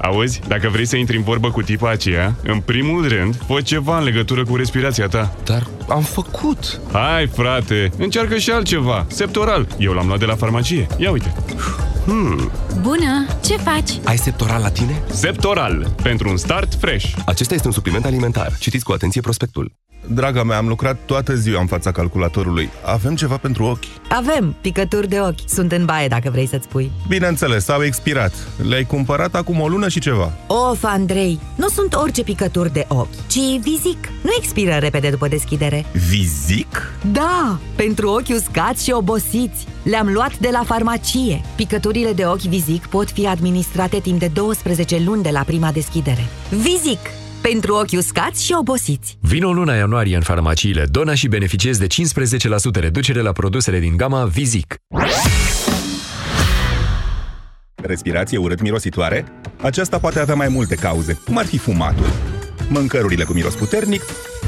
Auzi, dacă vrei să intri în vorbă cu tipa aceea, în primul rând, fă ceva în legătură cu respirația ta. Dar am făcut. Hai, frate, încearcă și altceva. Septoral. Eu l-am luat de la farmacie. Ia uite. Hmm. Bună! Ce faci? Ai Septoral la tine? Septoral. Pentru un start fresh. Acesta este un supliment alimentar. Citiți cu atenție prospectul. Draga mea, am lucrat toată ziua în fața calculatorului. Avem ceva pentru ochi? Avem picături de ochi. Sunt în baie dacă vrei să-ți pui. Bineînțeles, au expirat. Le-ai cumpărat acum o lună și ceva. Of, Andrei, nu sunt orice picături de ochi, ci Vizic. Nu expiră repede după deschidere. Vizic? Da, pentru ochi uscați și obosiți. Le-am luat de la farmacie. Picăturile de ochi Vizic pot fi administrate timp de 12 luni de la prima deschidere. Vizic! Pentru ochi uscați și obosiți. Vino luna ianuarie în farmaciile Dona și beneficiezi de 15% reducere la produsele din gama Vizic. Respirație urât-mirositoare? Aceasta poate avea mai multe cauze, cum ar fi fumatul, mâncărurile cu miros puternic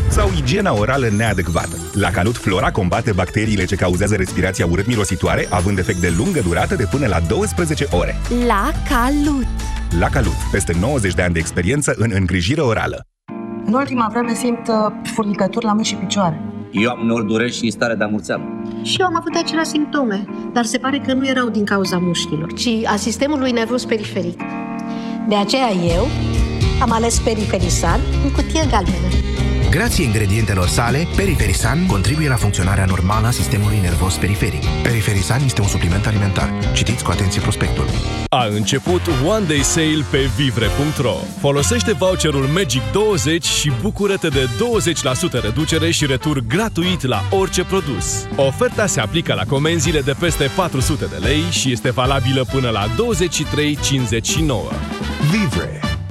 sau igiena orală neadecvată. La Calut Flora combate bacteriile ce cauzează respirația urât-mirositoare, având efect de lungă durată de până la 12 ore. La Calut! La Calut, peste 90 de ani de experiență în îngrijire orală. În ultima vreme simt uh, furnicături la mâini și picioare. Eu am nori dureri și stare de amurțeală. Și eu am avut aceleași simptome, dar se pare că nu erau din cauza mușchilor, ci a sistemului nervos periferic. De aceea eu am ales Periferisan în cutie galbenă. Grație ingredientelor sale, Periferisan contribuie la funcționarea normală a sistemului nervos periferic. Periferisan este un supliment alimentar. Citiți cu atenție prospectul. A început One Day Sale pe vivre.ro. Folosește voucherul Magic 20 și bucură-te de 20% reducere și retur gratuit la orice produs. Oferta se aplică la comenzile de peste 400 de lei și este valabilă până la 23.59. Vivre.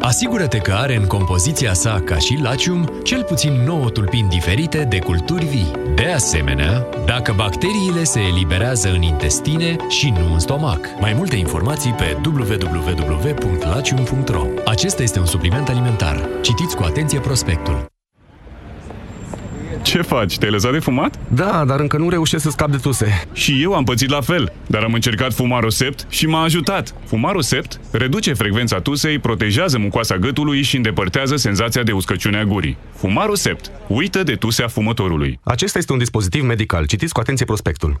Asigură-te că are în compoziția sa, ca și Lacium, cel puțin 9 tulpini diferite de culturi vii. De asemenea, dacă bacteriile se eliberează în intestine și nu în stomac. Mai multe informații pe www.lacium.ro Acesta este un supliment alimentar. Citiți cu atenție prospectul. Ce faci? Te-ai lăsat de fumat? Da, dar încă nu reușesc să scap de tuse. Și eu am pățit la fel, dar am încercat Fumaro Sept și m-a ajutat. Fumaro Sept reduce frecvența tusei, protejează mucoasa gâtului și îndepărtează senzația de uscăciune a gurii. Fumaro Sept. Uită de tusea fumătorului. Acesta este un dispozitiv medical. Citiți cu atenție prospectul.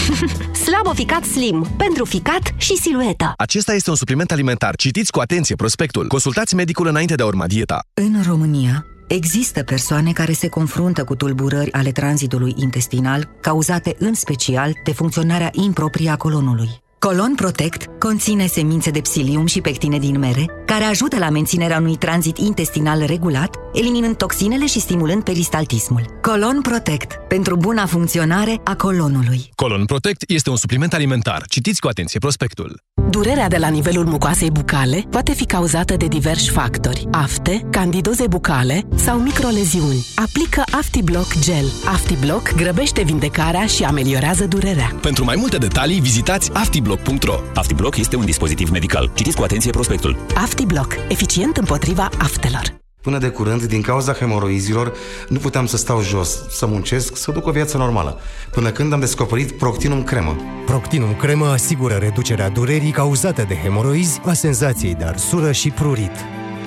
Slaboficat Slim. Pentru ficat și silueta. Acesta este un supliment alimentar. Citiți cu atenție prospectul. Consultați medicul înainte de a urma dieta. În România, Există persoane care se confruntă cu tulburări ale tranzitului intestinal, cauzate în special de funcționarea improprie a colonului. Colon Protect conține semințe de psilium și pectine din mere, care ajută la menținerea unui tranzit intestinal regulat, eliminând toxinele și stimulând peristaltismul. Colon Protect, pentru buna funcționare a colonului. Colon Protect este un supliment alimentar. Citiți cu atenție prospectul. Durerea de la nivelul mucoasei bucale poate fi cauzată de diversi factori. Afte, candidoze bucale sau microleziuni. Aplică AftiBlock Gel. AftiBlock grăbește vindecarea și ameliorează durerea. Pentru mai multe detalii, vizitați aftiblock.ro. AftiBlock este un dispozitiv medical. Citiți cu atenție prospectul. AftiBlock. Eficient împotriva aftelor. Până de curând, din cauza hemoroizilor, nu puteam să stau jos, să muncesc, să duc o viață normală. Până când am descoperit Proctinum Cremă. Proctinum Cremă asigură reducerea durerii cauzate de hemoroizi, a senzației de arsură și prurit.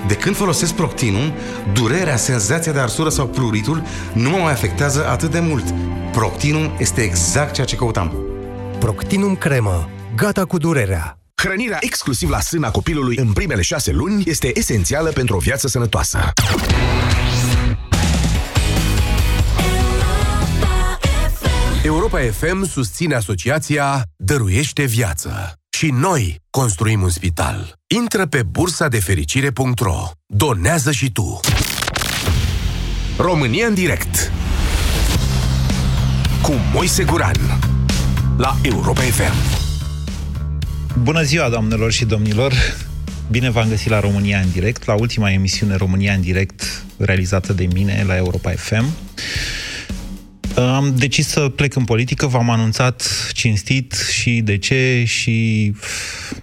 De când folosesc Proctinum, durerea, senzația de arsură sau pruritul nu mă mai afectează atât de mult. Proctinum este exact ceea ce căutam. Proctinum Cremă. Gata cu durerea. Hrănirea exclusiv la sâna copilului în primele șase luni este esențială pentru o viață sănătoasă. Europa FM susține asociația Dăruiește Viață. Și noi construim un spital. Intră pe bursa de fericire.ro. Donează și tu. România în direct. Cu Moise Guran. La Europa FM. Bună ziua, doamnelor și domnilor! Bine v-am găsit la România în direct, la ultima emisiune România în direct realizată de mine la Europa FM. Am decis să plec în politică, v-am anunțat cinstit și de ce și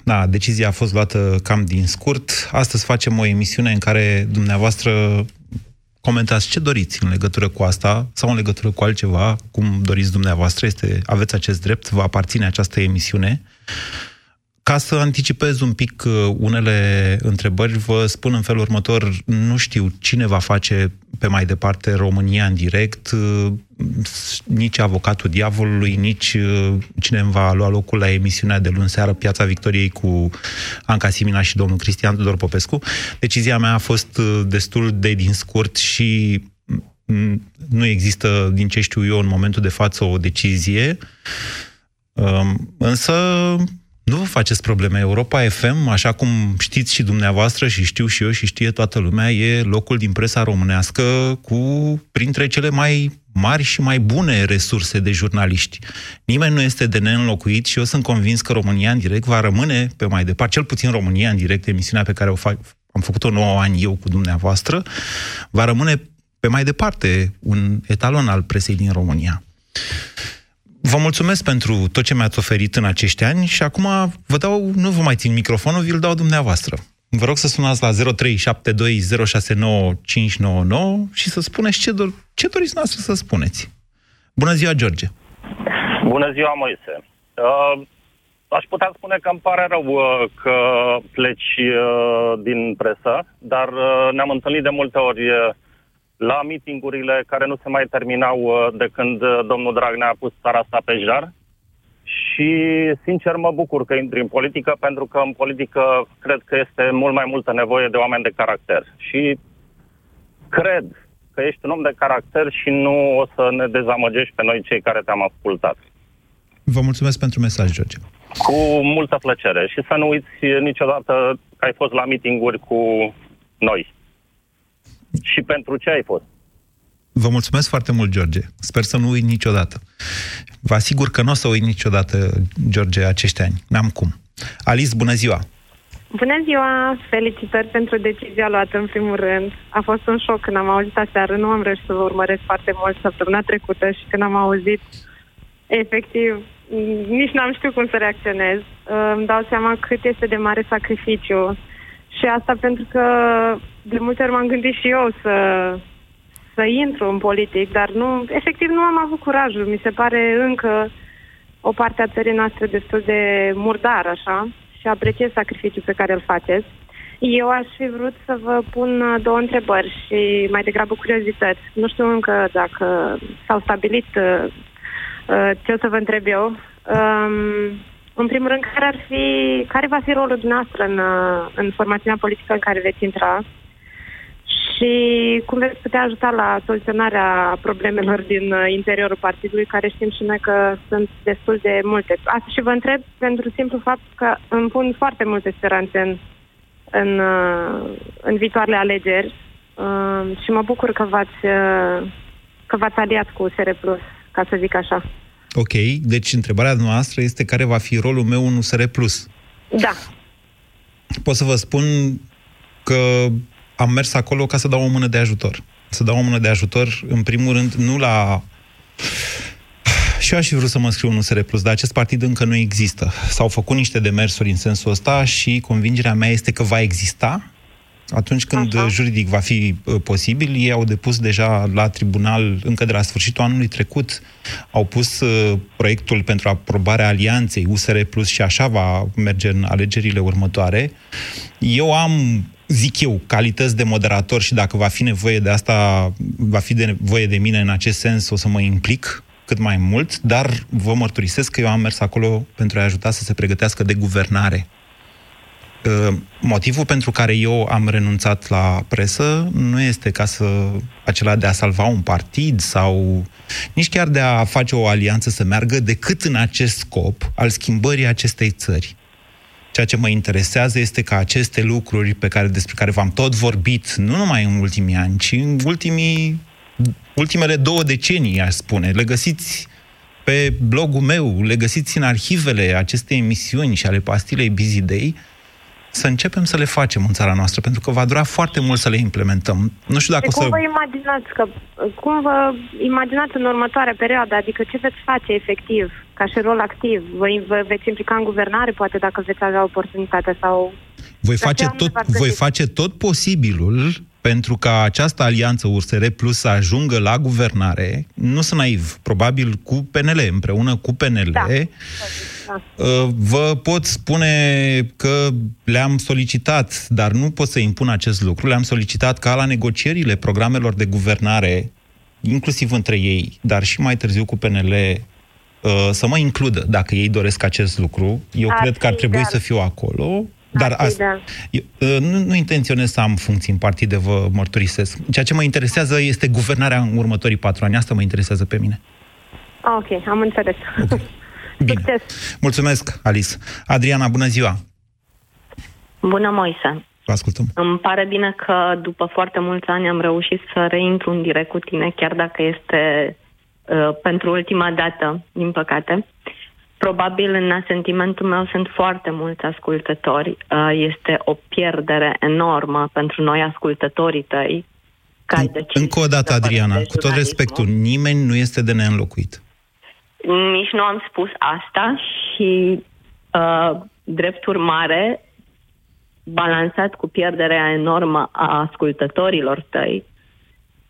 da, decizia a fost luată cam din scurt. Astăzi facem o emisiune în care dumneavoastră comentați ce doriți în legătură cu asta sau în legătură cu altceva, cum doriți dumneavoastră, este, aveți acest drept, vă aparține această emisiune. Ca să anticipez un pic uh, unele întrebări, vă spun în felul următor, nu știu cine va face pe mai departe România în direct, uh, nici avocatul diavolului, nici uh, cine îmi va lua locul la emisiunea de luni seară Piața Victoriei cu Anca Simina și domnul Cristian Tudor Popescu. Decizia mea a fost destul de din scurt și mm, nu există, din ce știu eu, în momentul de față o decizie. Um, însă nu vă faceți probleme. Europa FM, așa cum știți și dumneavoastră și știu și eu și știe toată lumea, e locul din presa românească cu printre cele mai mari și mai bune resurse de jurnaliști. Nimeni nu este de neînlocuit și eu sunt convins că România în direct va rămâne pe mai departe, cel puțin România în direct, emisiunea pe care o fac, am făcut-o 9 ani eu cu dumneavoastră, va rămâne pe mai departe un etalon al presei din România. Vă mulțumesc pentru tot ce mi-ați oferit în acești ani și acum vă dau, nu vă mai țin microfonul, vi-l dau dumneavoastră. Vă rog să sunați la 0372069599 și să spuneți ce, do- ce doriți noastră să spuneți. Bună ziua, George! Bună ziua, Moise! Uh, aș putea spune că îmi pare rău uh, că pleci uh, din presă, dar uh, ne-am întâlnit de multe ori uh, la mitingurile care nu se mai terminau uh, de când uh, domnul Dragnea a pus țara asta pe jar. Și, sincer, mă bucur că intri în politică, pentru că în politică cred că este mult mai multă nevoie de oameni de caracter. Și cred că ești un om de caracter și nu o să ne dezamăgești pe noi cei care te-am ascultat. Vă mulțumesc pentru mesaj, George. Cu multă plăcere. Și să nu uiți niciodată că ai fost la mitinguri cu noi și pentru ce ai fost. Vă mulțumesc foarte mult, George. Sper să nu uit niciodată. Vă asigur că nu o să uit niciodată, George, acești ani. N-am cum. Alice, bună ziua! Bună ziua! Felicitări pentru decizia luată în primul rând. A fost un șoc când am auzit aseară. Nu am reușit să vă urmăresc foarte mult săptămâna trecută și când am auzit, efectiv, nici n-am știut cum să reacționez. Îmi dau seama cât este de mare sacrificiu și asta pentru că de multe ori m-am gândit și eu să, să intru în politic, dar nu, efectiv nu am avut curajul. Mi se pare încă o parte a țării noastre destul de murdar, așa, și apreciez sacrificiul pe care îl faceți. Eu aș fi vrut să vă pun două întrebări și mai degrabă curiozități. Nu știu încă dacă s-au stabilit uh, uh ce o să vă întreb eu. Um, în primul rând, care, ar fi, care va fi rolul dumneavoastră în, în formațiunea politică în care veți intra și cum veți putea ajuta la soluționarea problemelor din interiorul partidului, care știm și noi că sunt destul de multe. Asta și vă întreb pentru simplu fapt că îmi pun foarte multe speranțe în, în, în viitoarele alegeri uh, și mă bucur că v-ați, că v-ați aliat cu USR Plus, ca să zic așa. Ok, deci întrebarea noastră este care va fi rolul meu în USR+. Da. Pot să vă spun că am mers acolo ca să dau o mână de ajutor. Să dau o mână de ajutor, în primul rând, nu la... Și eu aș fi vrut să mă scriu în USR+, dar acest partid încă nu există. S-au făcut niște demersuri în sensul ăsta și convingerea mea este că va exista, atunci când Așa. juridic va fi uh, posibil, ei au depus deja la tribunal, încă de la sfârșitul anului trecut, au pus uh, proiectul pentru aprobarea alianței USR Plus și așa va merge în alegerile următoare. Eu am zic eu, calități de moderator și dacă va fi nevoie de asta, va fi de nevoie de mine în acest sens, o să mă implic cât mai mult, dar vă mărturisesc că eu am mers acolo pentru a ajuta să se pregătească de guvernare Uh, motivul pentru care eu am renunțat la presă nu este ca să acela de a salva un partid sau nici chiar de a face o alianță să meargă, decât în acest scop al schimbării acestei țări. Ceea ce mă interesează este ca aceste lucruri pe care, despre care v-am tot vorbit, nu numai în ultimii ani, ci în ultimii, ultimele două decenii, aș spune, le găsiți pe blogul meu, le găsiți în arhivele acestei emisiuni și ale pastilei Busy Day, să începem să le facem în țara noastră, pentru că va dura foarte mult să le implementăm. Nu știu dacă de cum o să... vă imaginați că, cum vă imaginați în următoarea perioadă, adică ce veți face efectiv, ca și rol activ? Vă, vă veți implica în guvernare, poate dacă veți avea oportunitatea sau... Voi face, tot, voi face tot posibilul pentru ca această alianță USR Plus să ajungă la guvernare, nu sunt naiv, probabil cu PNL, împreună cu PNL, da. Uh, vă pot spune că le-am solicitat, dar nu pot să impun acest lucru, le-am solicitat ca la negocierile programelor de guvernare, inclusiv între ei, dar și mai târziu cu PNL, uh, să mă includă, dacă ei doresc acest lucru. Eu ar cred că ar trebui dar... să fiu acolo. Dar asta, eu, uh, nu, nu intenționez să am funcții în partide, vă mărturisesc. Ceea ce mă interesează este guvernarea în următorii patru ani. Asta mă interesează pe mine. Ah, ok, am înțeles. Okay. Bine. Succes. Mulțumesc, Alice. Adriana, bună ziua! Bună, Moise! Vă ascultăm. Îmi pare bine că după foarte mulți ani am reușit să reintru în direct cu tine, chiar dacă este uh, pentru ultima dată, din păcate. Uh, Probabil în asentimentul meu sunt foarte mulți ascultători. Uh, este o pierdere enormă pentru noi ascultătorii tăi. În, încă o dată, Adriana, cu tot respectul, nimeni nu este de neînlocuit. Nici nu am spus asta și uh, drept urmare, balansat cu pierderea enormă a ascultătorilor tăi,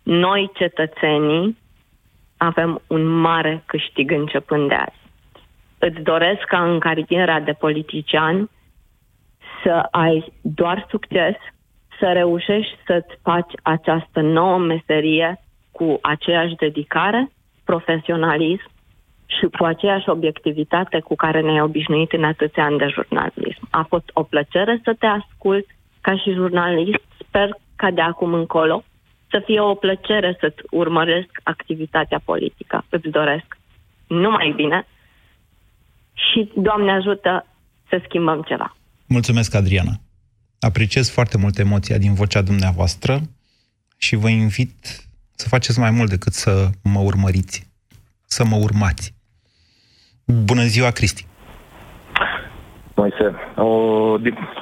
noi, cetățenii, avem un mare câștig începând de azi. Îți doresc ca în cariera de politician să ai doar succes, să reușești să-ți faci această nouă meserie cu aceeași dedicare, profesionalism și cu aceeași obiectivitate cu care ne-ai obișnuit în atâția ani de jurnalism. A fost o plăcere să te ascult ca și jurnalist. Sper ca de acum încolo să fie o plăcere să-ți urmăresc activitatea politică. Îți doresc numai bine și, Doamne ajută, să schimbăm ceva. Mulțumesc, Adriana. Apreciez foarte mult emoția din vocea dumneavoastră și vă invit să faceți mai mult decât să mă urmăriți, să mă urmați. Bună ziua, Cristi! Moise, o,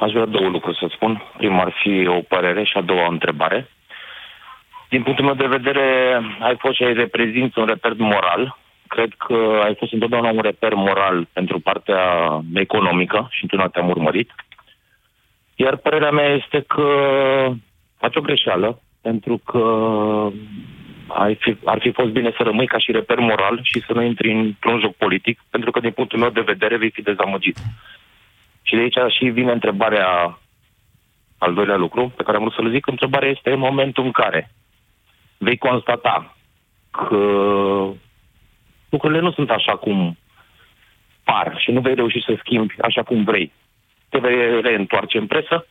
aș vrea două lucruri să spun. Prima ar fi o părere și a doua o întrebare. Din punctul meu de vedere, ai fost și ai reprezinți un reper moral cred că ai fost întotdeauna un reper moral pentru partea economică și întotdeauna te-am urmărit. Iar părerea mea este că faci o greșeală, pentru că ai fi, ar fi fost bine să rămâi ca și reper moral și să nu intri într-un joc politic, pentru că din punctul meu de vedere vei fi dezamăgit. Și de aici și vine întrebarea, al doilea lucru, pe care am vrut să-l zic, întrebarea este în momentul în care vei constata că lucrurile nu sunt așa cum par și nu vei reuși să schimbi așa cum vrei. Te vei reîntoarce în presă?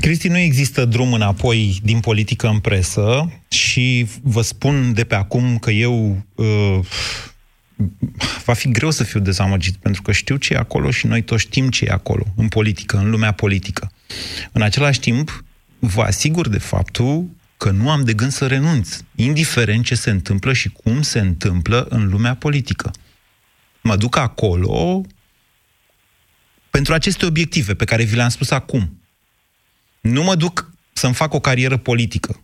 Cristi, nu există drum înapoi din politică în presă și vă spun de pe acum că eu uh, va fi greu să fiu dezamăgit, pentru că știu ce e acolo și noi toți știm ce e acolo, în politică, în lumea politică. În același timp, vă asigur de faptul că nu am de gând să renunț, indiferent ce se întâmplă și cum se întâmplă în lumea politică. Mă duc acolo pentru aceste obiective pe care vi le-am spus acum. Nu mă duc să-mi fac o carieră politică.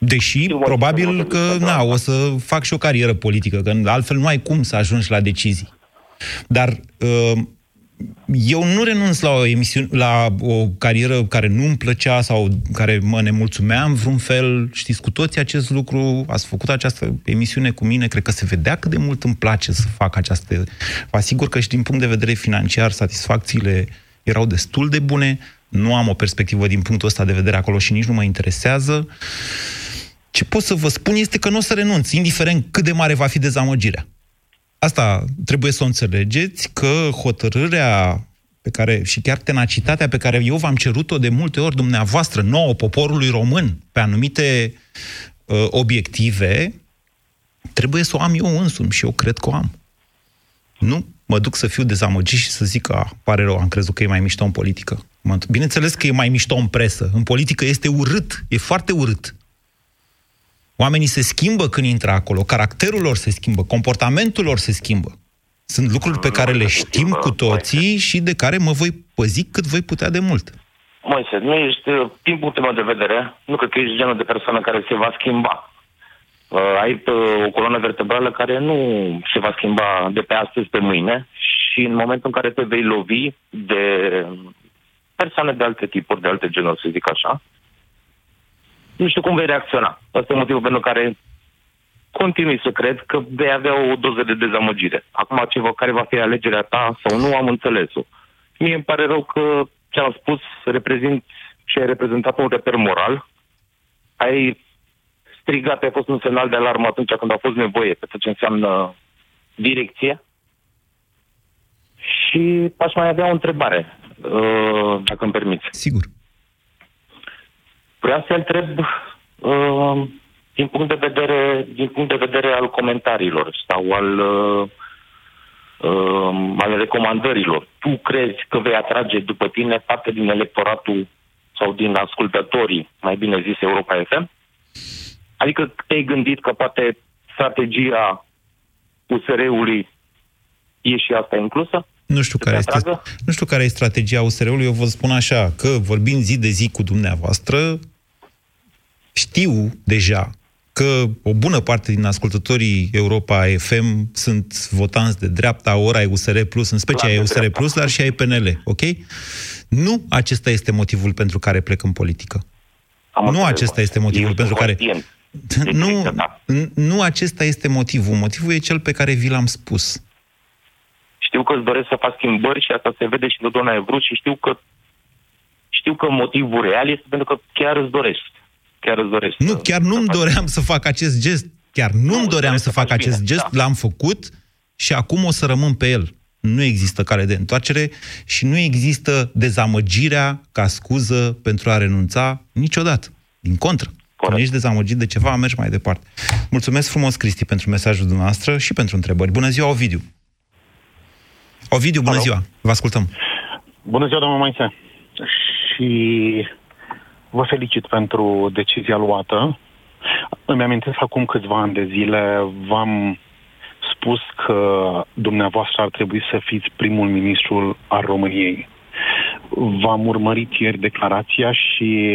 Deși, probabil că, na, o să fac și o carieră politică, că altfel nu ai cum să ajungi la decizii. Dar uh, eu nu renunț la o emisiune, la o carieră care nu îmi plăcea sau care mă nemulțumea în vreun fel. Știți cu toții acest lucru, ați făcut această emisiune cu mine, cred că se vedea cât de mult îmi place să fac această... Vă asigur că și din punct de vedere financiar, satisfacțiile erau destul de bune, nu am o perspectivă din punctul ăsta de vedere acolo și nici nu mă interesează. Ce pot să vă spun este că nu o să renunț, indiferent cât de mare va fi dezamăgirea. Asta trebuie să o înțelegeți, că hotărârea pe care, și chiar tenacitatea pe care eu v-am cerut-o de multe ori dumneavoastră, nouă, poporului român, pe anumite uh, obiective, trebuie să o am eu însumi și eu cred că o am. Nu mă duc să fiu dezamăgit și să zic că, a, pare rău, am crezut că e mai mișto în politică. Bineînțeles că e mai mișto în presă. În politică este urât, e foarte urât. Oamenii se schimbă când intră acolo, caracterul lor se schimbă, comportamentul lor se schimbă. Sunt lucruri pe care le știm cu toții și de care mă voi păzi cât voi putea de mult. Moise, nu ești, din punctul meu de vedere, nu cred că ești genul de persoană care se va schimba. Uh, ai uh, o coloană vertebrală care nu se va schimba de pe astăzi pe mâine și în momentul în care te vei lovi de persoane de alte tipuri, de alte genuri, să zic așa, nu știu cum vei reacționa. Asta e motivul pentru care continui să cred că vei avea o doză de dezamăgire. Acum, ceva care va fi alegerea ta sau nu, am înțeles-o. Mie îmi pare rău că ce am spus reprezint și ai reprezentat un reper moral. Ai strigat, ai fost un semnal de alarmă atunci când a fost nevoie pe tot ce înseamnă direcție. Și aș mai avea o întrebare, uh, dacă îmi permiți. Sigur. Vreau să întreb uh, din punct de vedere, din punct de vedere al comentariilor sau al, uh, uh, al recomandărilor. Tu crezi că vei atrage după tine parte din electoratul sau din ascultătorii, mai bine zis, Europa FM? Adică te-ai gândit că poate strategia USR-ului e și asta inclusă? Nu știu, care este, nu știu care e strategia USR-ului, eu vă spun așa, că vorbim zi de zi cu dumneavoastră, știu deja că o bună parte din ascultătorii Europa FM sunt votanți de dreapta, ori ai USR+, în special ai USR+, Plus, dar și ai PNL, ok? Nu acesta este motivul pentru care plec în politică. Am nu acesta este motivul pentru care... Nu, nu acesta este motivul. Motivul e cel pe care vi l-am spus. Știu că îți doresc să faci schimbări și asta se vede și de doamna Evru și știu că știu că motivul real este pentru că chiar îți dorești chiar îți doresc. Nu, chiar nu-mi doream să fac acest gest. Chiar nu-mi doream să fac acest bine, gest, da. l-am făcut și acum o să rămân pe el. Nu există cale de întoarcere și nu există dezamăgirea ca scuză pentru a renunța niciodată. Din contră. Când ești dezamăgit de ceva, mergi mai departe. Mulțumesc frumos, Cristi, pentru mesajul dumneavoastră și pentru întrebări. Bună ziua, Ovidiu! Ovidiu, bună Alo. ziua! Vă ascultăm! Bună ziua, domnul Moise! Și Vă felicit pentru decizia luată. Îmi amintesc acum câțiva ani de zile, v-am spus că dumneavoastră ar trebui să fiți primul ministru al României. V-am urmărit ieri declarația și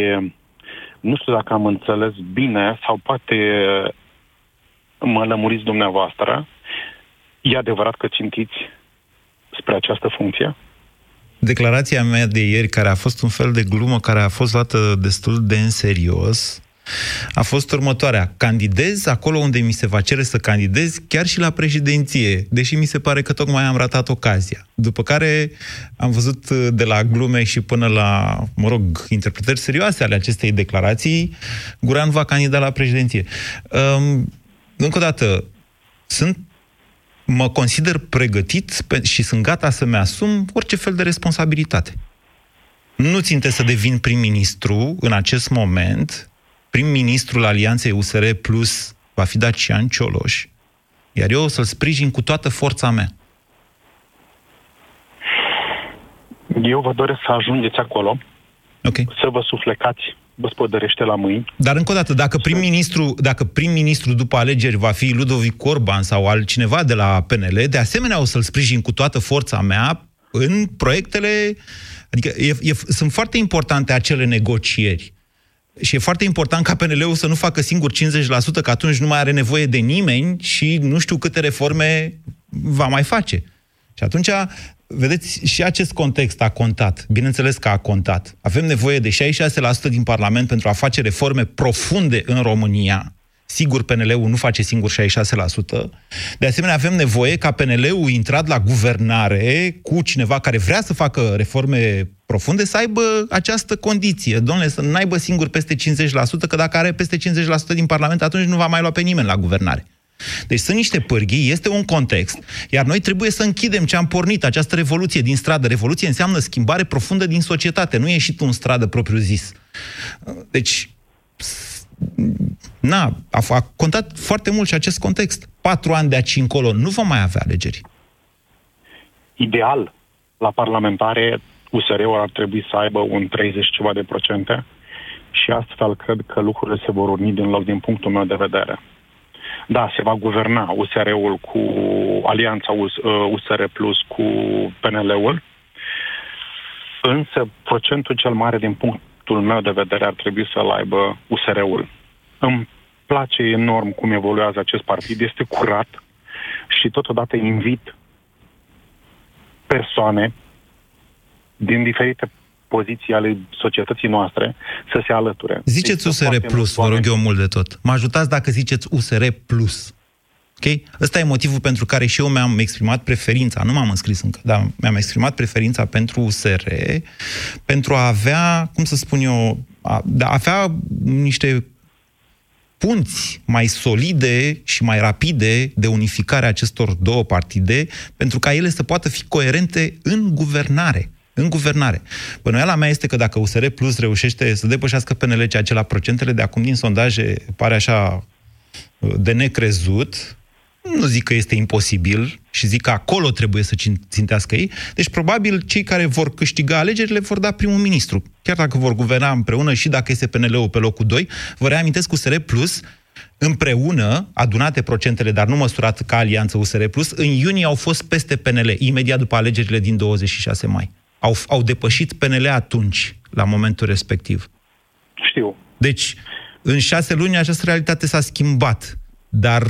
nu știu dacă am înțeles bine sau poate mă lămuriți dumneavoastră. E adevărat că țintiți spre această funcție? declarația mea de ieri, care a fost un fel de glumă, care a fost luată destul de în serios, a fost următoarea. Candidez acolo unde mi se va cere să candidez, chiar și la președinție, deși mi se pare că tocmai am ratat ocazia. După care am văzut uh, de la glume și până la, mă rog, interpretări serioase ale acestei declarații, Guran va candida la președinție. Um, încă o dată, sunt mă consider pregătit pe, și sunt gata să-mi asum orice fel de responsabilitate. Nu ținte să devin prim-ministru în acest moment. Prim-ministrul Alianței USR Plus va fi Dacian Cioloș, iar eu o să-l sprijin cu toată forța mea. Eu vă doresc să ajungeți acolo, okay. să vă suflecați vă spodărește la mâini. Dar încă o dată, dacă prim-ministru, dacă prim-ministru după alegeri va fi Ludovic Orban sau altcineva de la PNL, de asemenea o să-l sprijin cu toată forța mea în proiectele... Adică e, e, sunt foarte importante acele negocieri. Și e foarte important ca PNL-ul să nu facă singur 50%, că atunci nu mai are nevoie de nimeni și nu știu câte reforme va mai face. Și atunci vedeți, și acest context a contat. Bineînțeles că a contat. Avem nevoie de 66% din Parlament pentru a face reforme profunde în România. Sigur, PNL-ul nu face singur 66%. De asemenea, avem nevoie ca PNL-ul intrat la guvernare cu cineva care vrea să facă reforme profunde să aibă această condiție. Domnule, să nu aibă singur peste 50%, că dacă are peste 50% din Parlament, atunci nu va mai lua pe nimeni la guvernare. Deci sunt niște pârghii, este un context, iar noi trebuie să închidem ce am pornit, această revoluție din stradă. Revoluție înseamnă schimbare profundă din societate, nu ieșit în stradă propriu zis. Deci, na, a, a contat foarte mult și acest context. Patru ani de aici încolo nu vom mai avea alegeri. ideal la parlamentare USR-ul ar trebui să aibă un 30 ceva de procente și astfel cred că lucrurile se vor urni din loc din punctul meu de vedere. Da, se va guverna USR-ul cu alianța USR Plus cu PNL-ul, însă procentul cel mare din punctul meu de vedere ar trebui să-l aibă USR-ul. Îmi place enorm cum evoluează acest partid, este curat și totodată invit persoane din diferite poziții ale societății noastre să se alăture. Ziceți USR Plus, vă rog eu mult de tot. Mă ajutați dacă ziceți USR Plus. Ok? Ăsta e motivul pentru care și eu mi-am exprimat preferința, nu m-am înscris încă, dar mi-am exprimat preferința pentru USR, pentru a avea, cum să spun eu, a, a avea niște punți mai solide și mai rapide de unificare a acestor două partide, pentru ca ele să poată fi coerente în guvernare. În guvernare. Bănuiala mea este că dacă USR Plus reușește să depășească PNL ceea ce la procentele de acum din sondaje pare așa uh, de necrezut, nu zic că este imposibil și zic că acolo trebuie să țintească ei. Deci, probabil, cei care vor câștiga alegerile vor da primul ministru. Chiar dacă vor guverna împreună și dacă este PNL-ul pe locul 2, vă reamintesc cu USR Plus, împreună, adunate procentele, dar nu măsurat ca alianță USR Plus, în iunie au fost peste PNL, imediat după alegerile din 26 mai. Au, au depășit PNL atunci, la momentul respectiv. Știu. Deci, în șase luni această realitate s-a schimbat. Dar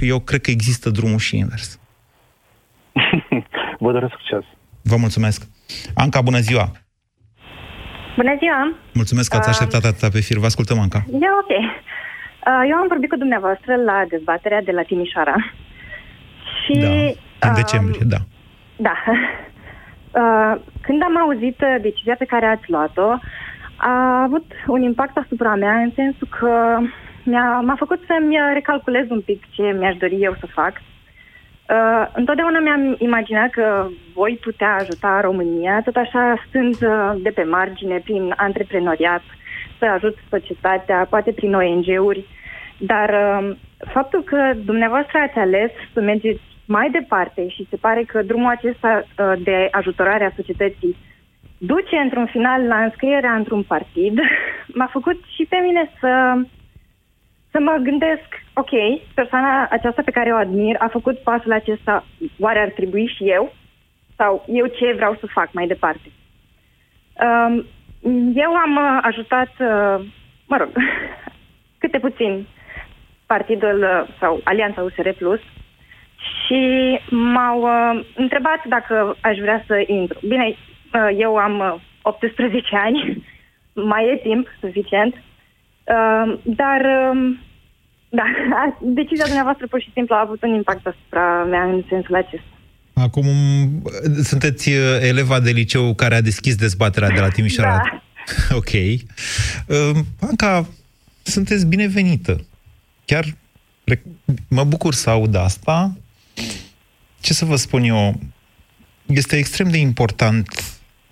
eu cred că există drumul și invers. Vă doresc succes. Vă mulțumesc. Anca, bună ziua! Bună ziua! Mulțumesc că ați așteptat atâta pe fir. Vă ascultăm, Anca. E ok. Uh, eu am vorbit cu dumneavoastră la dezbaterea de la Timișoara. Și, da, în uh, decembrie, da. Da. Uh, când am auzit decizia pe care ați luat-o, a avut un impact asupra mea în sensul că mi-a, m-a făcut să-mi recalculez un pic ce mi-aș dori eu să fac. Uh, întotdeauna mi-am imaginat că voi putea ajuta România, tot așa stând uh, de pe margine, prin antreprenoriat, să ajut societatea, poate prin ONG-uri, dar uh, faptul că dumneavoastră ați ales să mergeți mai departe și se pare că drumul acesta uh, de ajutorare a societății duce într-un final la înscrierea într-un partid, m-a făcut și pe mine să să mă gândesc, ok, persoana aceasta pe care o admir a făcut pasul acesta, oare ar trebui și eu? Sau eu ce vreau să fac mai departe? Um, eu am uh, ajutat, uh, mă rog, câte puțin partidul uh, sau Alianța USR Plus și m-au uh, întrebat dacă aș vrea să intru. Bine, uh, eu am uh, 18 ani, mai e timp suficient, Uh, dar, uh, da, decizia dumneavoastră pur și simplu a avut un impact asupra mea în sensul acesta. Acum sunteți uh, eleva de liceu care a deschis dezbaterea de la Timișoara. da. Ok. Uh, Anca, sunteți binevenită. Chiar mă bucur să aud asta. Ce să vă spun eu? Este extrem de important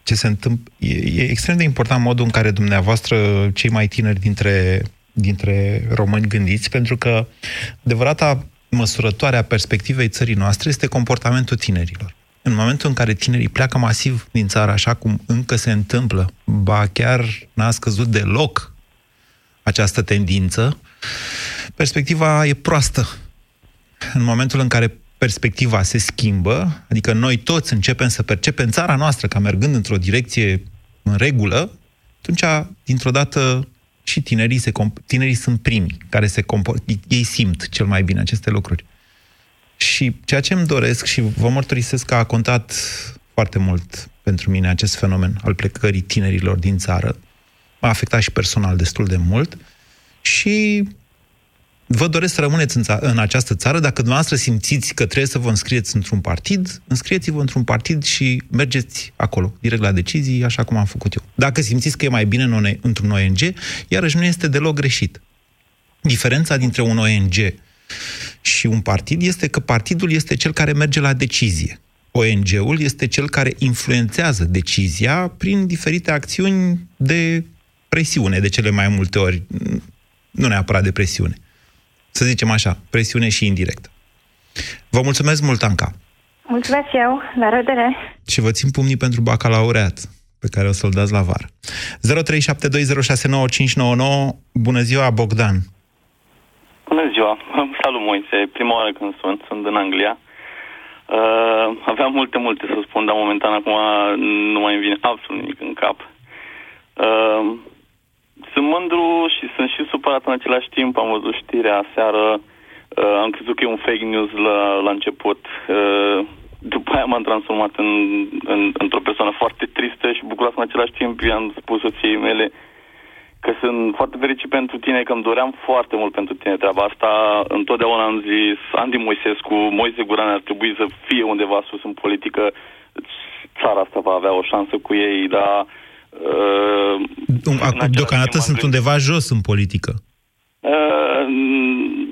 ce se întâmplă, e, e extrem de important modul în care dumneavoastră, cei mai tineri dintre, dintre români, gândiți, pentru că adevărata măsurătoare a perspectivei țării noastre este comportamentul tinerilor. În momentul în care tinerii pleacă masiv din țară, așa cum încă se întâmplă, ba chiar n-a scăzut deloc această tendință, perspectiva e proastă. În momentul în care perspectiva se schimbă, adică noi toți începem să percepem țara noastră ca mergând într-o direcție în regulă, atunci, dintr-o dată, și tinerii, se comp- tinerii sunt primii care se comportă, ei simt cel mai bine aceste lucruri. Și ceea ce îmi doresc și vă mărturisesc că a contat foarte mult pentru mine acest fenomen al plecării tinerilor din țară, m-a afectat și personal destul de mult și vă doresc să rămâneți în, ța- în această țară. Dacă dumneavoastră simțiți că trebuie să vă înscrieți într-un partid, înscrieți-vă într-un partid și mergeți acolo, direct la decizii, așa cum am făcut eu. Dacă simțiți că e mai bine în într-un ONG, iarăși nu este deloc greșit. Diferența dintre un ONG și un partid este că partidul este cel care merge la decizie. ONG-ul este cel care influențează decizia prin diferite acțiuni de presiune, de cele mai multe ori, nu neapărat de presiune să zicem așa, presiune și indirect. Vă mulțumesc mult, Anca. mulțumesc și eu. La revedere. Și vă țin pumnii pentru bacalaureat pe care o să-l dați la var. 0372069599. Bună ziua, Bogdan. Bună ziua. Salut, Moise. Prima oară când sunt. Sunt în Anglia. Uh, aveam multe, multe să spun, dar momentan acum nu mai îmi vine absolut nimic în cap. Uh, sunt mândru și sunt și supărat în același timp. Am văzut știrea seară. Uh, am crezut că e un fake news la, la început. Uh, după aia m-am transformat în, în, într-o persoană foarte tristă și bucuroasă în același timp. I-am spus soției mele că sunt foarte fericit pentru tine, că îmi doream foarte mult pentru tine treaba asta. Întotdeauna am zis, Andy Moisescu, Moise Guran ar trebui să fie undeva sus în politică. Țara asta va avea o șansă cu ei, dar... Uh, Acum, deocamdată sunt undeva jos în politică. Uh,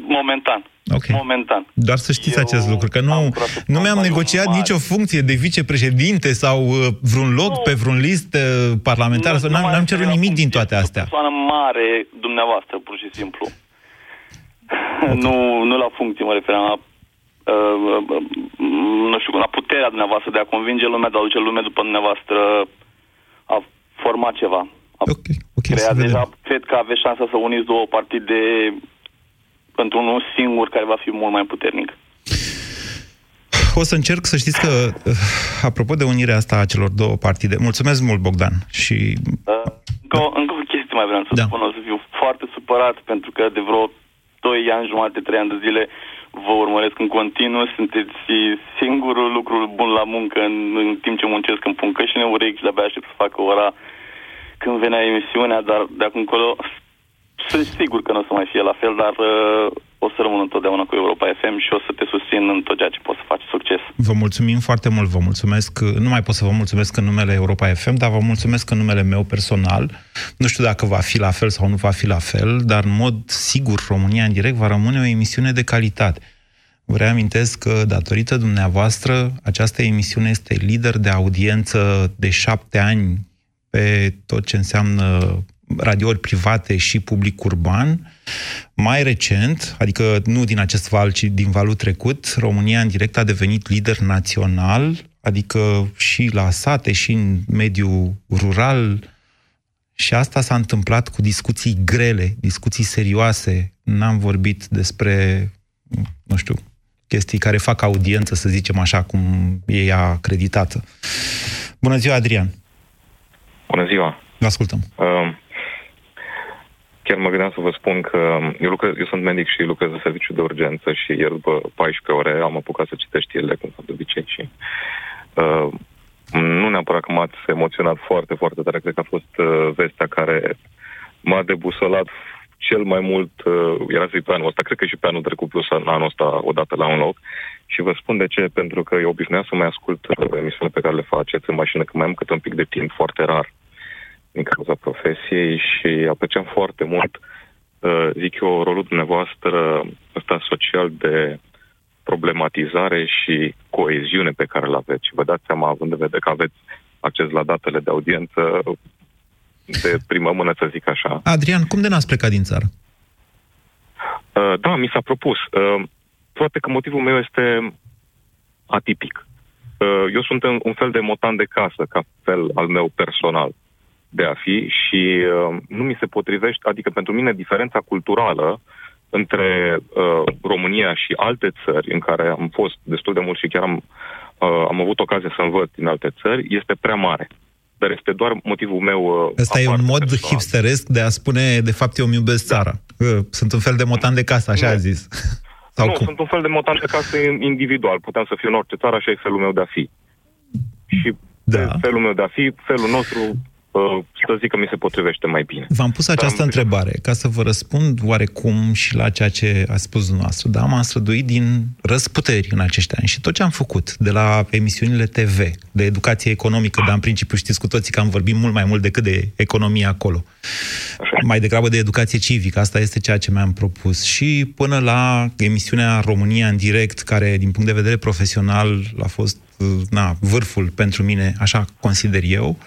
momentan. Okay. Momentan. Doar să știți Eu acest lucru, că nu, nu mi-am negociat mare. nicio funcție de vicepreședinte sau uh, vreun loc nu. pe vreun list uh, parlamentar. Nu, n-am, n-am cerut nimic din toate astea. O persoană mare dumneavoastră, pur și simplu. Okay. nu, nu la funcție mă referam la uh, uh, nu știu, la puterea dumneavoastră de a convinge lumea, de a duce lumea după dumneavoastră a format ceva. A okay. Okay, creat deja, cred că aveți șansa să uniți două partide pentru unul singur care va fi mult mai puternic. O să încerc să știți că, uh, apropo de unirea asta a celor două partide, mulțumesc mult, Bogdan, și... Uh, încă, o, încă o chestie mai vreau să da. spun, o să fiu foarte supărat, pentru că de vreo 2 ani, jumate, 3 ani de zile vă urmăresc în continuu, sunteți singurul lucru bun la muncă în, în timp ce muncesc în pun căștine urechi și de-abia aștept să fac ora când venea emisiunea, dar de acum încolo sunt sigur că nu o să mai fie la fel, dar uh, o să rămân întotdeauna cu Europa FM și o să te susțin în tot ceea ce poți să faci succes. Vă mulțumim foarte mult, vă mulțumesc. Nu mai pot să vă mulțumesc în numele Europa FM, dar vă mulțumesc în numele meu personal. Nu știu dacă va fi la fel sau nu va fi la fel, dar în mod sigur România în direct va rămâne o emisiune de calitate. Vă reamintesc că, datorită dumneavoastră, această emisiune este lider de audiență de șapte ani pe tot ce înseamnă radiouri private și public urban. Mai recent, adică nu din acest val, ci din valul trecut, România în direct a devenit lider național, adică și la sate și în mediul rural. Și asta s-a întâmplat cu discuții grele, discuții serioase. N-am vorbit despre, nu știu, chestii care fac audiență, să zicem așa, cum e ea acreditată. Bună ziua, Adrian! Bună ziua! Vă ascultăm! Uh, chiar mă gândeam să vă spun că eu, lucrez, eu sunt medic și lucrez în serviciu de urgență și ieri după 14 ore am apucat să citesc știrile, cum fac de obicei și uh, nu neapărat că m-ați emoționat foarte, foarte tare, cred că a fost uh, vestea care m-a debusolat cel mai mult, uh, era zi pe anul ăsta, cred că și pe anul trecut plus anul ăsta odată la un loc. Și vă spun de ce, pentru că eu obișnuiam să mai ascult uh, emisiunile pe care le faceți în mașină, că mai am câte un pic de timp foarte rar din cauza profesiei și apreciam foarte mult, uh, zic eu, rolul dumneavoastră ăsta social de problematizare și coeziune pe care îl aveți. Și vă dați seama, având în vedere că aveți acces la datele de audiență de primă mână, să zic așa. Adrian, cum de n-ați plecat din țară? Uh, da, mi s-a propus. Uh, poate că motivul meu este atipic. Uh, eu sunt un, un fel de motan de casă, ca fel al meu personal de a fi și uh, nu mi se potrivește, adică pentru mine diferența culturală între uh, România și alte țări în care am fost destul de mult și chiar am, uh, am avut ocazia să învăț din alte țări, este prea mare. Dar este doar motivul meu... Uh, Asta e un mod personal. hipsteresc de a spune, de fapt, eu îmi iubesc țara. Sunt un fel de motan de casă, așa nu. a zis. Sau nu, cum? sunt un fel de motan de casă individual. Puteam să fiu în orice țară, așa e felul meu de a fi. Și da. felul meu de a fi, felul nostru să zic că mi se potrivește mai bine. V-am pus această Dar întrebare ca să vă răspund oarecum și la ceea ce a spus dumneavoastră. Da, m-am străduit din răsputeri în acești ani și tot ce am făcut, de la emisiunile TV, de educație economică, dar în principiu știți cu toții că am vorbit mult mai mult decât de economie acolo. Așa. Mai degrabă de educație civică, asta este ceea ce mi-am propus. Și până la emisiunea România în direct, care din punct de vedere profesional a fost na, vârful pentru mine, așa consider eu,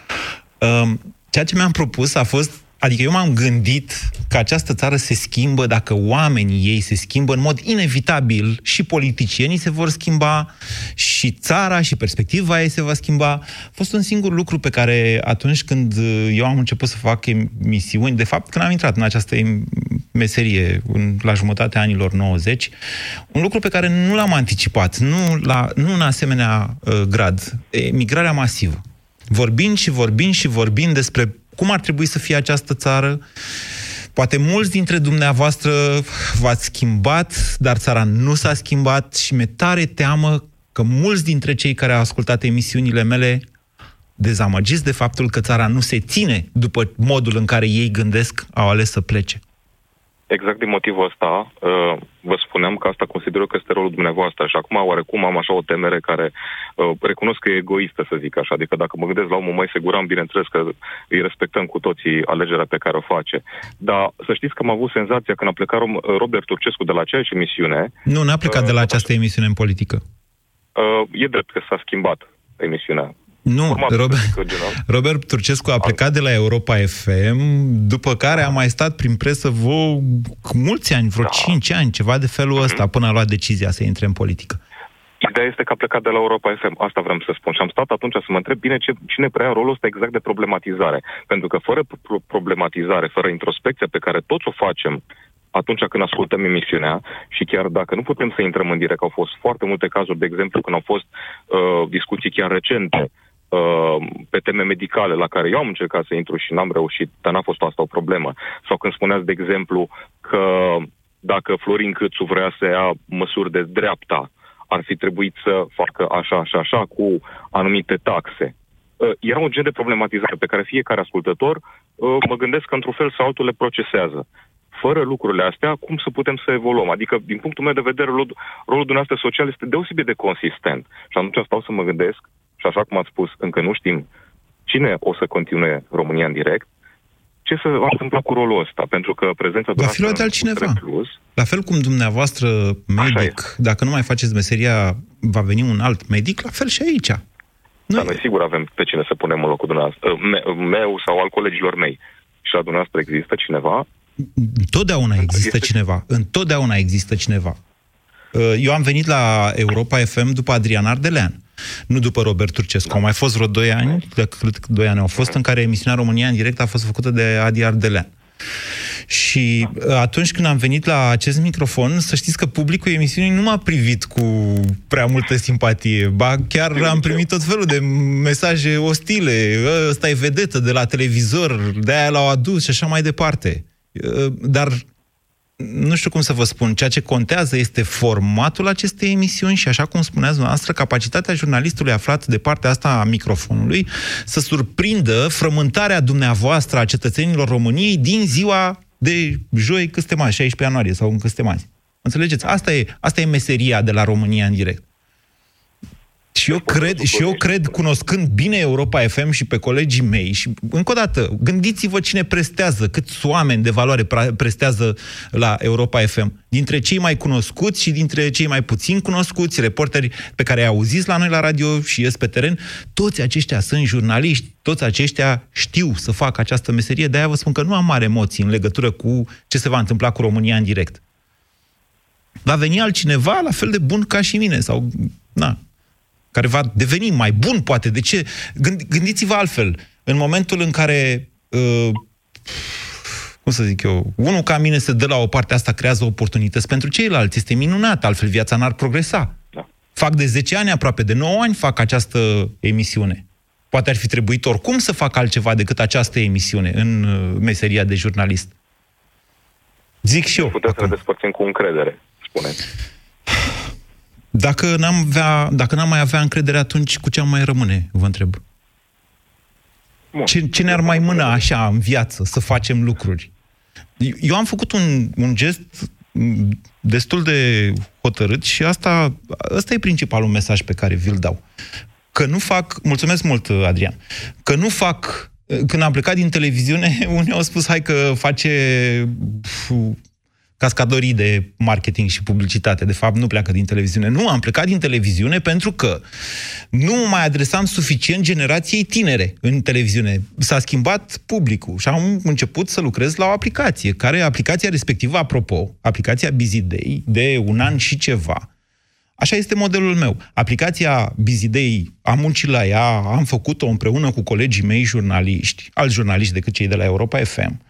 Ceea ce mi-am propus a fost Adică eu m-am gândit că această țară se schimbă dacă oamenii ei se schimbă în mod inevitabil și politicienii se vor schimba și țara și perspectiva ei se va schimba. A fost un singur lucru pe care atunci când eu am început să fac emisiuni, de fapt când am intrat în această meserie în, la jumătatea anilor 90, un lucru pe care nu l-am anticipat, nu, la, nu în asemenea uh, grad, migrarea masivă. Vorbind și vorbind și vorbind despre cum ar trebui să fie această țară, Poate mulți dintre dumneavoastră v-ați schimbat, dar țara nu s-a schimbat și mi-e tare teamă că mulți dintre cei care au ascultat emisiunile mele dezamăgiți de faptul că țara nu se ține după modul în care ei gândesc, au ales să plece. Exact din motivul ăsta uh, vă spuneam că asta consider că este rolul dumneavoastră și acum oarecum am așa o temere care uh, recunosc că e egoistă, să zic așa. Adică dacă mă gândesc la omul mai siguran, bineînțeles că îi respectăm cu toții alegerea pe care o face. Dar să știți că am avut senzația când a plecat Robert Turcescu de la aceeași emisiune... Nu, n-a plecat uh, de la această emisiune în politică. E drept că s-a schimbat emisiunea. Nu, Robert, Robert Turcescu a plecat de la Europa FM, după care a mai stat prin presă vă, mulți ani, vreo da. 5 ani, ceva de felul mm-hmm. ăsta, până a luat decizia să intre în politică. Ideea este că a plecat de la Europa FM, asta vreau să spun. Și am stat atunci să mă întreb bine ce, cine preia rolul ăsta exact de problematizare. Pentru că fără problematizare, fără introspecția pe care toți o facem atunci când ascultăm emisiunea și chiar dacă nu putem să intrăm în direct, au fost foarte multe cazuri, de exemplu, când au fost uh, discuții chiar recente Uh, pe teme medicale la care eu am încercat să intru și n-am reușit, dar n-a fost asta o problemă. Sau când spuneați, de exemplu, că dacă Florin Câțu vrea să ia măsuri de dreapta, ar fi trebuit să facă așa și așa cu anumite taxe. Uh, era un gen de problematizare pe care fiecare ascultător uh, mă gândesc că într-un fel sau altul le procesează fără lucrurile astea, cum să putem să evoluăm? Adică, din punctul meu de vedere, rolul, rolul dumneavoastră social este deosebit de consistent. Și atunci stau să mă gândesc și așa cum ați spus, încă nu știm cine o să continue România în direct, ce se va întâmpla cu rolul ăsta? Pentru că prezența Va fi luat de altcineva. Plus, la fel cum dumneavoastrr medic, dacă nu mai faceți meseria, va veni un alt medic, la fel și aici. Noi... Da, noi sigur avem pe cine să punem în locul dumneavoastră, ă, me, meu sau al colegilor mei. Și la dumneavoastră există cineva? Întotdeauna există este... cineva. Întotdeauna există cineva. Ă, eu am venit la Europa FM după Adrian Ardelean nu după Robert Turcescu. Da. Au mai fost vreo 2 ani, cred că 2 ani au fost, în care emisiunea România în direct a fost făcută de Adi Ardelean. Și uh, atunci când am venit la acest microfon, să știți că publicul emisiunii nu m-a privit cu prea multă simpatie. Ba, chiar am primit tot felul de mesaje ostile. Ăsta e vedetă de la televizor, de-aia l-au adus și așa mai departe. Uh, dar nu știu cum să vă spun, ceea ce contează este formatul acestei emisiuni și, așa cum spuneați noastră, capacitatea jurnalistului aflat de partea asta a microfonului să surprindă frământarea dumneavoastră a cetățenilor României din ziua de joi câstemazi, 16 ianuarie sau în câstemazi. Înțelegeți? Asta e, asta e meseria de la România în direct. Și eu cred, și eu cred, cunoscând bine Europa FM și pe colegii mei, și încă o dată, gândiți-vă cine prestează, câți oameni de valoare prestează la Europa FM. Dintre cei mai cunoscuți și dintre cei mai puțin cunoscuți, reporteri pe care i auziți la noi la radio și ies pe teren, toți aceștia sunt jurnaliști, toți aceștia știu să facă această meserie, de-aia vă spun că nu am mare emoții în legătură cu ce se va întâmpla cu România în direct. Va veni altcineva la fel de bun ca și mine, sau, na, care va deveni mai bun, poate. De ce? Gândiți-vă altfel. În momentul în care, uh, cum să zic eu, unul ca mine se dă la o parte asta, creează oportunități pentru ceilalți. Este minunat, altfel viața n-ar progresa. Da. Fac de 10 ani, aproape de 9 ani, fac această emisiune. Poate ar fi trebuit oricum să fac altceva decât această emisiune în uh, meseria de jurnalist. Zic și eu. Puteți să ne despărțim cu încredere, spuneți. Dacă n-am, avea, dacă n-am mai avea încredere, atunci cu ce am mai rămâne, vă întreb? Ce, ce ne-ar mai mână așa în viață să facem lucruri? Eu am făcut un, un gest destul de hotărât și asta, asta e principalul mesaj pe care vi-l dau. Că nu fac, mulțumesc mult, Adrian, că nu fac, când am plecat din televiziune, unii au spus, hai că face cascadorii de marketing și publicitate. De fapt, nu pleacă din televiziune. Nu, am plecat din televiziune pentru că nu mai adresam suficient generației tinere în televiziune. S-a schimbat publicul și am început să lucrez la o aplicație, care aplicația respectivă, apropo, aplicația Busy Day, de un an și ceva, Așa este modelul meu. Aplicația Bizidei, am muncit la ea, am făcut-o împreună cu colegii mei jurnaliști, alți jurnaliști decât cei de la Europa FM.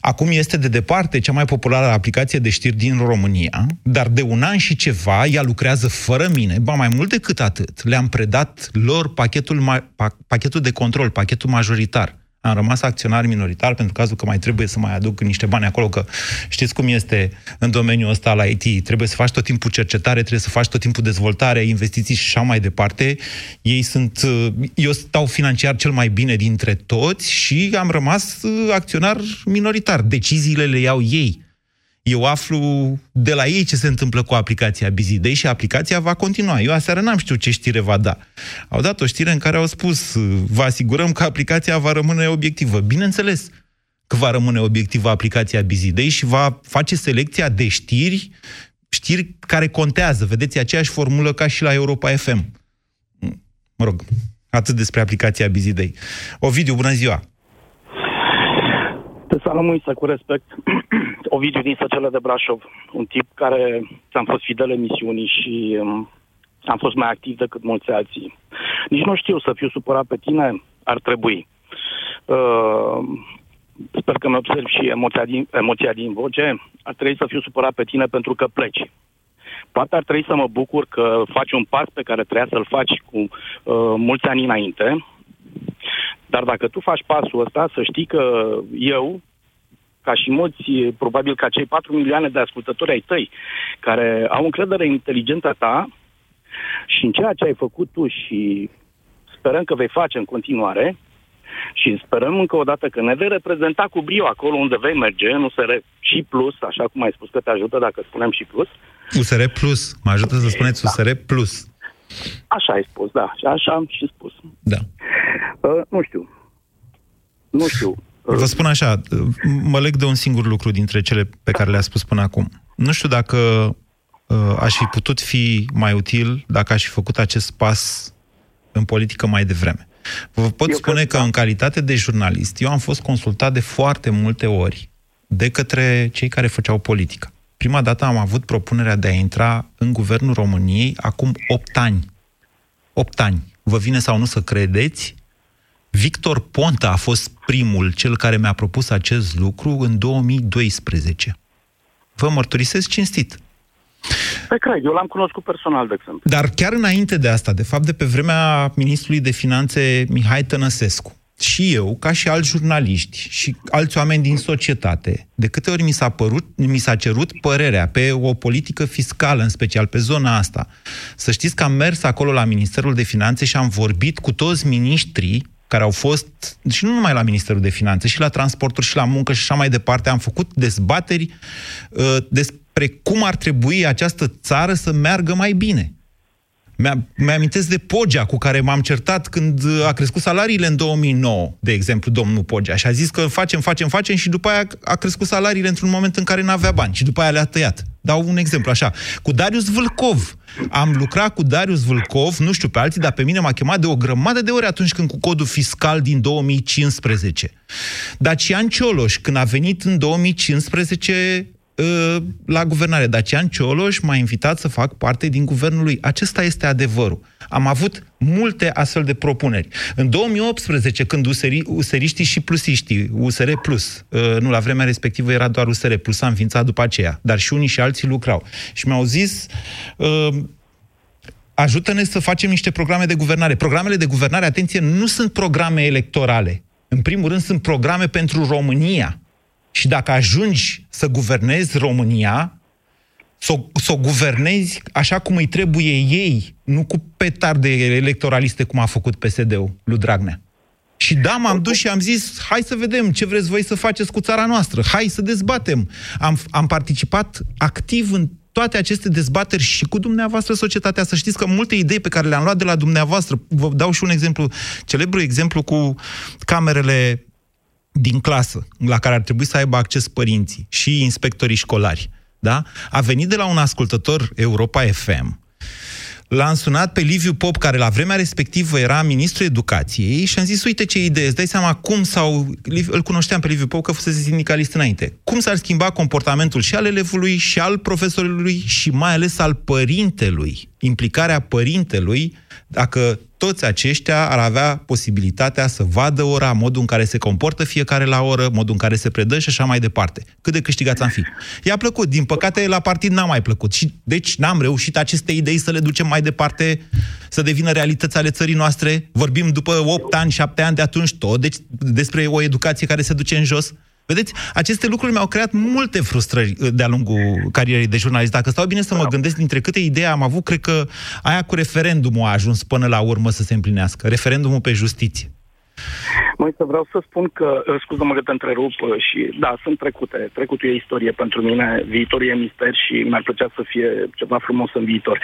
Acum este de departe cea mai populară aplicație de știri din România, dar de un an și ceva ea lucrează fără mine, ba mai mult decât atât. Le-am predat lor pachetul, pachetul de control, pachetul majoritar am rămas acționar minoritar pentru cazul că mai trebuie să mai aduc niște bani acolo, că știți cum este în domeniul ăsta la IT, trebuie să faci tot timpul cercetare, trebuie să faci tot timpul dezvoltare, investiții și așa mai departe. Ei sunt, eu stau financiar cel mai bine dintre toți și am rămas acționar minoritar. Deciziile le iau ei eu aflu de la ei ce se întâmplă cu aplicația Bizidei și aplicația va continua. Eu aseară n-am știut ce știre va da. Au dat o știre în care au spus vă asigurăm că aplicația va rămâne obiectivă. Bineînțeles că va rămâne obiectivă aplicația Bizidei și va face selecția de știri, știri care contează. Vedeți, aceeași formulă ca și la Europa FM. Mă rog, atât despre aplicația Bizidei. Ovidiu, bună ziua! Te salut, să cu respect. Ovidiu din Săcele de Brașov, un tip care ți-am fost fidel emisiunii și um, am fost mai activ decât mulți alții. Nici nu știu să fiu supărat pe tine, ar trebui. Uh, sper că mi observ și emoția din, emoția din voce. Ar trebui să fiu supărat pe tine pentru că pleci. Poate ar trebui să mă bucur că faci un pas pe care trebuia să-l faci cu uh, mulți ani înainte, dar dacă tu faci pasul ăsta, să știi că eu, ca și mulți, probabil ca cei 4 milioane de ascultători ai tăi, care au încredere în inteligența ta și în ceea ce ai făcut tu și sperăm că vei face în continuare, și sperăm încă o dată că ne vei reprezenta cu brio acolo unde vei merge, în USR și plus, așa cum ai spus că te ajută dacă spunem și plus. USR plus, mă ajută să spuneți da. USR plus. Așa ai spus, da, și așa am și spus. Da. Uh, nu știu. Nu știu. Uh, Vă spun așa, mă leg de un singur lucru dintre cele pe care le-a spus până acum. Nu știu dacă uh, aș fi putut fi mai util dacă aș fi făcut acest pas în politică mai devreme. Vă pot eu spune că, că în calitate de jurnalist, eu am fost consultat de foarte multe ori de către cei care făceau politică. Prima dată am avut propunerea de a intra în guvernul României acum 8 ani. 8 ani. Vă vine sau nu să credeți? Victor Ponta a fost primul, cel care mi-a propus acest lucru în 2012. Vă mărturisesc cinstit. Pe cred, eu l-am cunoscut personal, de exemplu. Dar chiar înainte de asta, de fapt, de pe vremea ministrului de finanțe Mihai Tănăsescu, și eu, ca și alți jurnaliști și alți oameni din societate, de câte ori mi s-a, părut, mi s-a cerut părerea pe o politică fiscală, în special pe zona asta, să știți că am mers acolo la Ministerul de Finanțe și am vorbit cu toți miniștrii care au fost, și nu numai la Ministerul de Finanțe, și la transporturi, și la muncă, și așa mai departe, am făcut dezbateri uh, despre cum ar trebui această țară să meargă mai bine. Mi-amintesc de Pogea, cu care m-am certat când a crescut salariile în 2009, de exemplu, domnul Pogea. Și a zis că facem, facem, facem și după aia a crescut salariile într-un moment în care n-avea bani și după aia le-a tăiat. Dau un exemplu așa. Cu Darius Vâlcov. Am lucrat cu Darius Vâlcov, nu știu pe alții, dar pe mine m-a chemat de o grămadă de ori atunci când cu codul fiscal din 2015. Dacian Cioloș, când a venit în 2015, Ă, la guvernare. Dacian Cioloș m-a invitat să fac parte din guvernul lui. Acesta este adevărul. Am avut multe astfel de propuneri. În 2018, când useri, useriștii și plusiștii, USR Plus, ă, nu, la vremea respectivă era doar USR Plus, s-a înființat după aceea, dar și unii și alții lucrau. Și mi-au zis, ă, ajută-ne să facem niște programe de guvernare. Programele de guvernare, atenție, nu sunt programe electorale. În primul rând, sunt programe pentru România. Și dacă ajungi să guvernezi România, să o, să o guvernezi așa cum îi trebuie ei, nu cu petarde electoraliste cum a făcut PSD-ul lui Dragnea. Și da, m-am dus și am zis, hai să vedem ce vreți voi să faceți cu țara noastră, hai să dezbatem. Am, am participat activ în toate aceste dezbateri și cu dumneavoastră societatea. Să știți că multe idei pe care le-am luat de la dumneavoastră, vă dau și un exemplu, celebru exemplu cu camerele din clasă, la care ar trebui să aibă acces părinții și inspectorii școlari. da? A venit de la un ascultător Europa FM, L-am sunat pe Liviu Pop, care la vremea respectivă era ministrul educației și am zis, uite ce idee, îți dai seama cum sau îl cunoșteam pe Liviu Pop că fusese sindicalist înainte. Cum s-ar schimba comportamentul și al elevului și al profesorului și mai ales al părintelui, implicarea părintelui dacă toți aceștia ar avea posibilitatea să vadă ora, modul în care se comportă fiecare la oră, modul în care se predă și așa mai departe. Cât de câștigați am fi. I-a plăcut. Din păcate, la partid n-a mai plăcut. Și deci n-am reușit aceste idei să le ducem mai departe, să devină realități ale țării noastre. Vorbim după 8 ani, 7 ani de atunci tot deci, despre o educație care se duce în jos. Vedeți, aceste lucruri mi-au creat multe frustrări uh, de-a lungul carierei de jurnalist. Dacă stau bine să mă gândesc, dintre câte idei am avut, cred că aia cu referendumul a ajuns până la urmă să se împlinească. Referendumul pe justiție. Mai să vreau să spun că, uh, scuză-mă că te întrerup uh, și da, sunt trecute. Trecutul e istorie pentru mine, viitorul e mister și mi-ar plăcea să fie ceva frumos în viitor.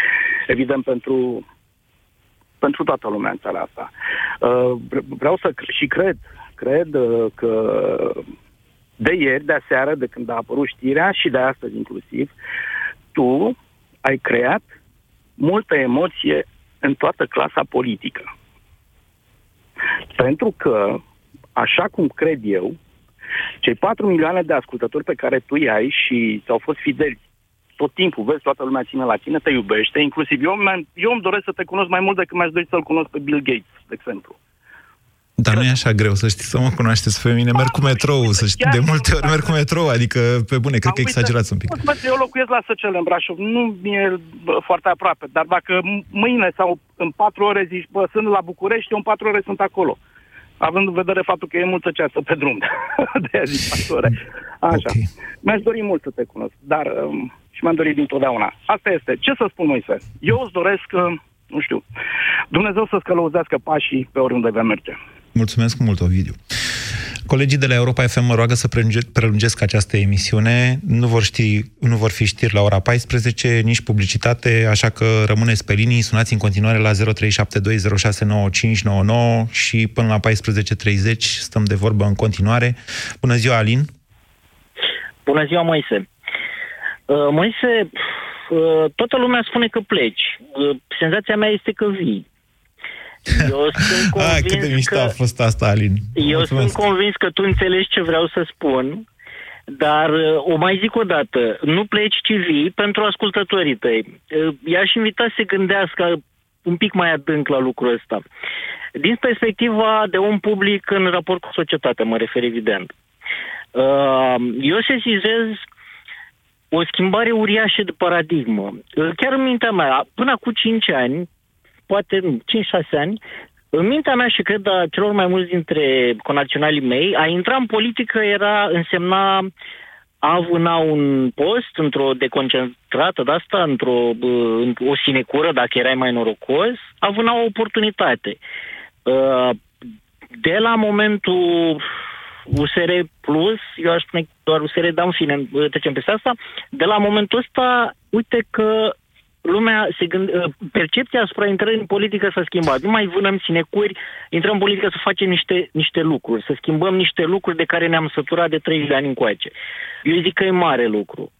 Evident, pentru, pentru toată lumea în țara asta. Vreau să, și cred, cred că de ieri, de aseară, de când a apărut știrea și de astăzi inclusiv, tu ai creat multă emoție în toată clasa politică. Pentru că, așa cum cred eu, cei 4 milioane de ascultători pe care tu i-ai și ți-au fost fideli tot timpul, vezi, toată lumea ține la tine, te iubește, inclusiv eu, eu îmi doresc să te cunosc mai mult decât mi-aș dori să-l cunosc pe Bill Gates, de exemplu. Dar nu e așa greu să știți, să mă cunoașteți pe mine. Merg cu metrou, să știi, de multe ori merg cu metrou, adică, pe bune, cred că exagerați un pic. Eu locuiesc la Săcele, în Brașov, nu mi-e foarte aproape, dar dacă mâine sau în patru ore zici, bă, sunt la București, eu în patru ore sunt acolo. Având în vedere faptul că e multă ceasă pe drum. de aia zic patru ore. Așa. Okay. Mi-aș dori mult să te cunosc, dar um, și mi-am dorit dintotdeauna. Asta este. Ce să spun, Moise? Eu îți doresc, uh, nu știu, Dumnezeu să-ți călăuzească pașii pe oriunde vei merge. Mulțumesc mult, Ovidiu. Colegii de la Europa FM mă roagă să prelungesc această emisiune. Nu vor, ști, nu vor fi știri la ora 14, nici publicitate, așa că rămâneți pe linii, sunați în continuare la 0372069599 și până la 14.30 stăm de vorbă în continuare. Bună ziua, Alin! Bună ziua, Moise! Uh, Moise, uh, toată lumea spune că pleci. Uh, senzația mea este că vii. Eu sunt convins ah, cât de mișto că, a fost asta, Alin. Eu Mulțumesc. sunt convins că tu înțelegi ce vreau să spun, dar uh, o mai zic o dată, nu pleci, ci vii pentru ascultătorii tăi. Uh, i-aș invita să se gândească un pic mai adânc la lucrul ăsta. Din perspectiva de om public în raport cu societatea, mă refer evident. Uh, eu sesizez o schimbare uriașă de paradigmă. Chiar în mintea mea, până cu 5 ani, poate 5-6 ani, în mintea mea și cred a celor mai mulți dintre conaționalii mei, a intra în politică era, însemna a vâna un post într-o deconcentrată de asta, într-o o sinecură, dacă erai mai norocos, a vâna o oportunitate. Uh, de la momentul USR Plus, eu aș spune doar USR, dar în fine, trecem peste asta, de la momentul ăsta, uite că lumea se gând, uh, percepția asupra intrării în politică s-a schimbat. Nu mai vânăm sinecuri, intrăm în politică să facem niște, niște lucruri, să schimbăm niște lucruri de care ne-am săturat de 30 de ani încoace. Eu zic că e mare lucru.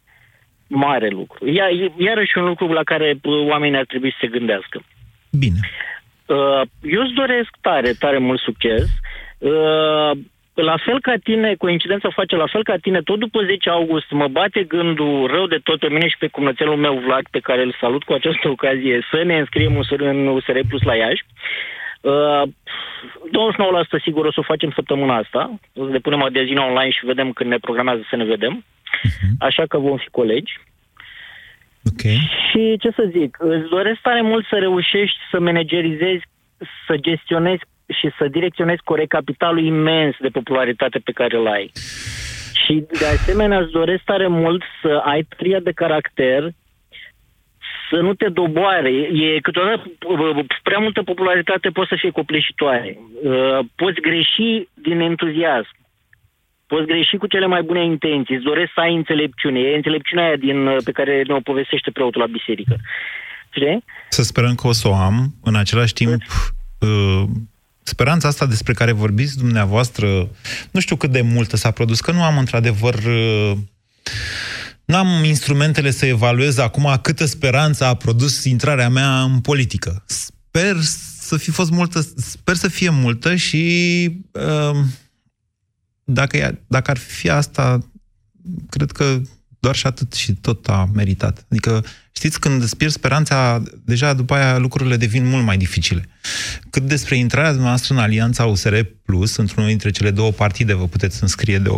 Mare lucru. Ia, iarăși un lucru la care uh, oamenii ar trebui să se gândească. Bine. Uh, eu îți doresc tare, tare mult succes la fel ca tine, coincidența face la fel ca tine, tot după 10 august mă bate gândul rău de tot pe mine și pe cumățelul meu Vlad, pe care îl salut cu această ocazie, să ne înscriem în USR Plus la Iași. Uh, 29% sigur o să o facem săptămâna asta. O să depunem adezina online și vedem când ne programează să ne vedem. Uh-huh. Așa că vom fi colegi. Okay. Și ce să zic, îți doresc tare mult să reușești să managerizezi, să gestionezi și să direcționezi corect capitalul imens de popularitate pe care îl ai. Și de asemenea îți doresc tare mult să ai tria de caracter să nu te doboare. E câteodată prea multă popularitate poate să fie copleșitoare. Uh, poți greși din entuziasm. Poți greși cu cele mai bune intenții. Îți doresc să ai înțelepciune. E înțelepciunea aia din, uh, pe care ne-o povestește preotul la biserică. Știi? Să sperăm că o să o am. În același timp, uh, speranța asta despre care vorbiți dumneavoastră, nu știu cât de multă s-a produs, că nu am într-adevăr uh, N-am instrumentele să evaluez acum câtă speranță a produs intrarea mea în politică. Sper să fi fost multă, sper să fie multă și uh, dacă, e, dacă ar fi asta, cred că doar și atât și tot a meritat. Adică, știți, când îți pierzi speranța, deja după aia lucrurile devin mult mai dificile. Cât despre intrarea noastră în alianța USR Plus, într-unul dintre cele două partide, vă puteți înscrie de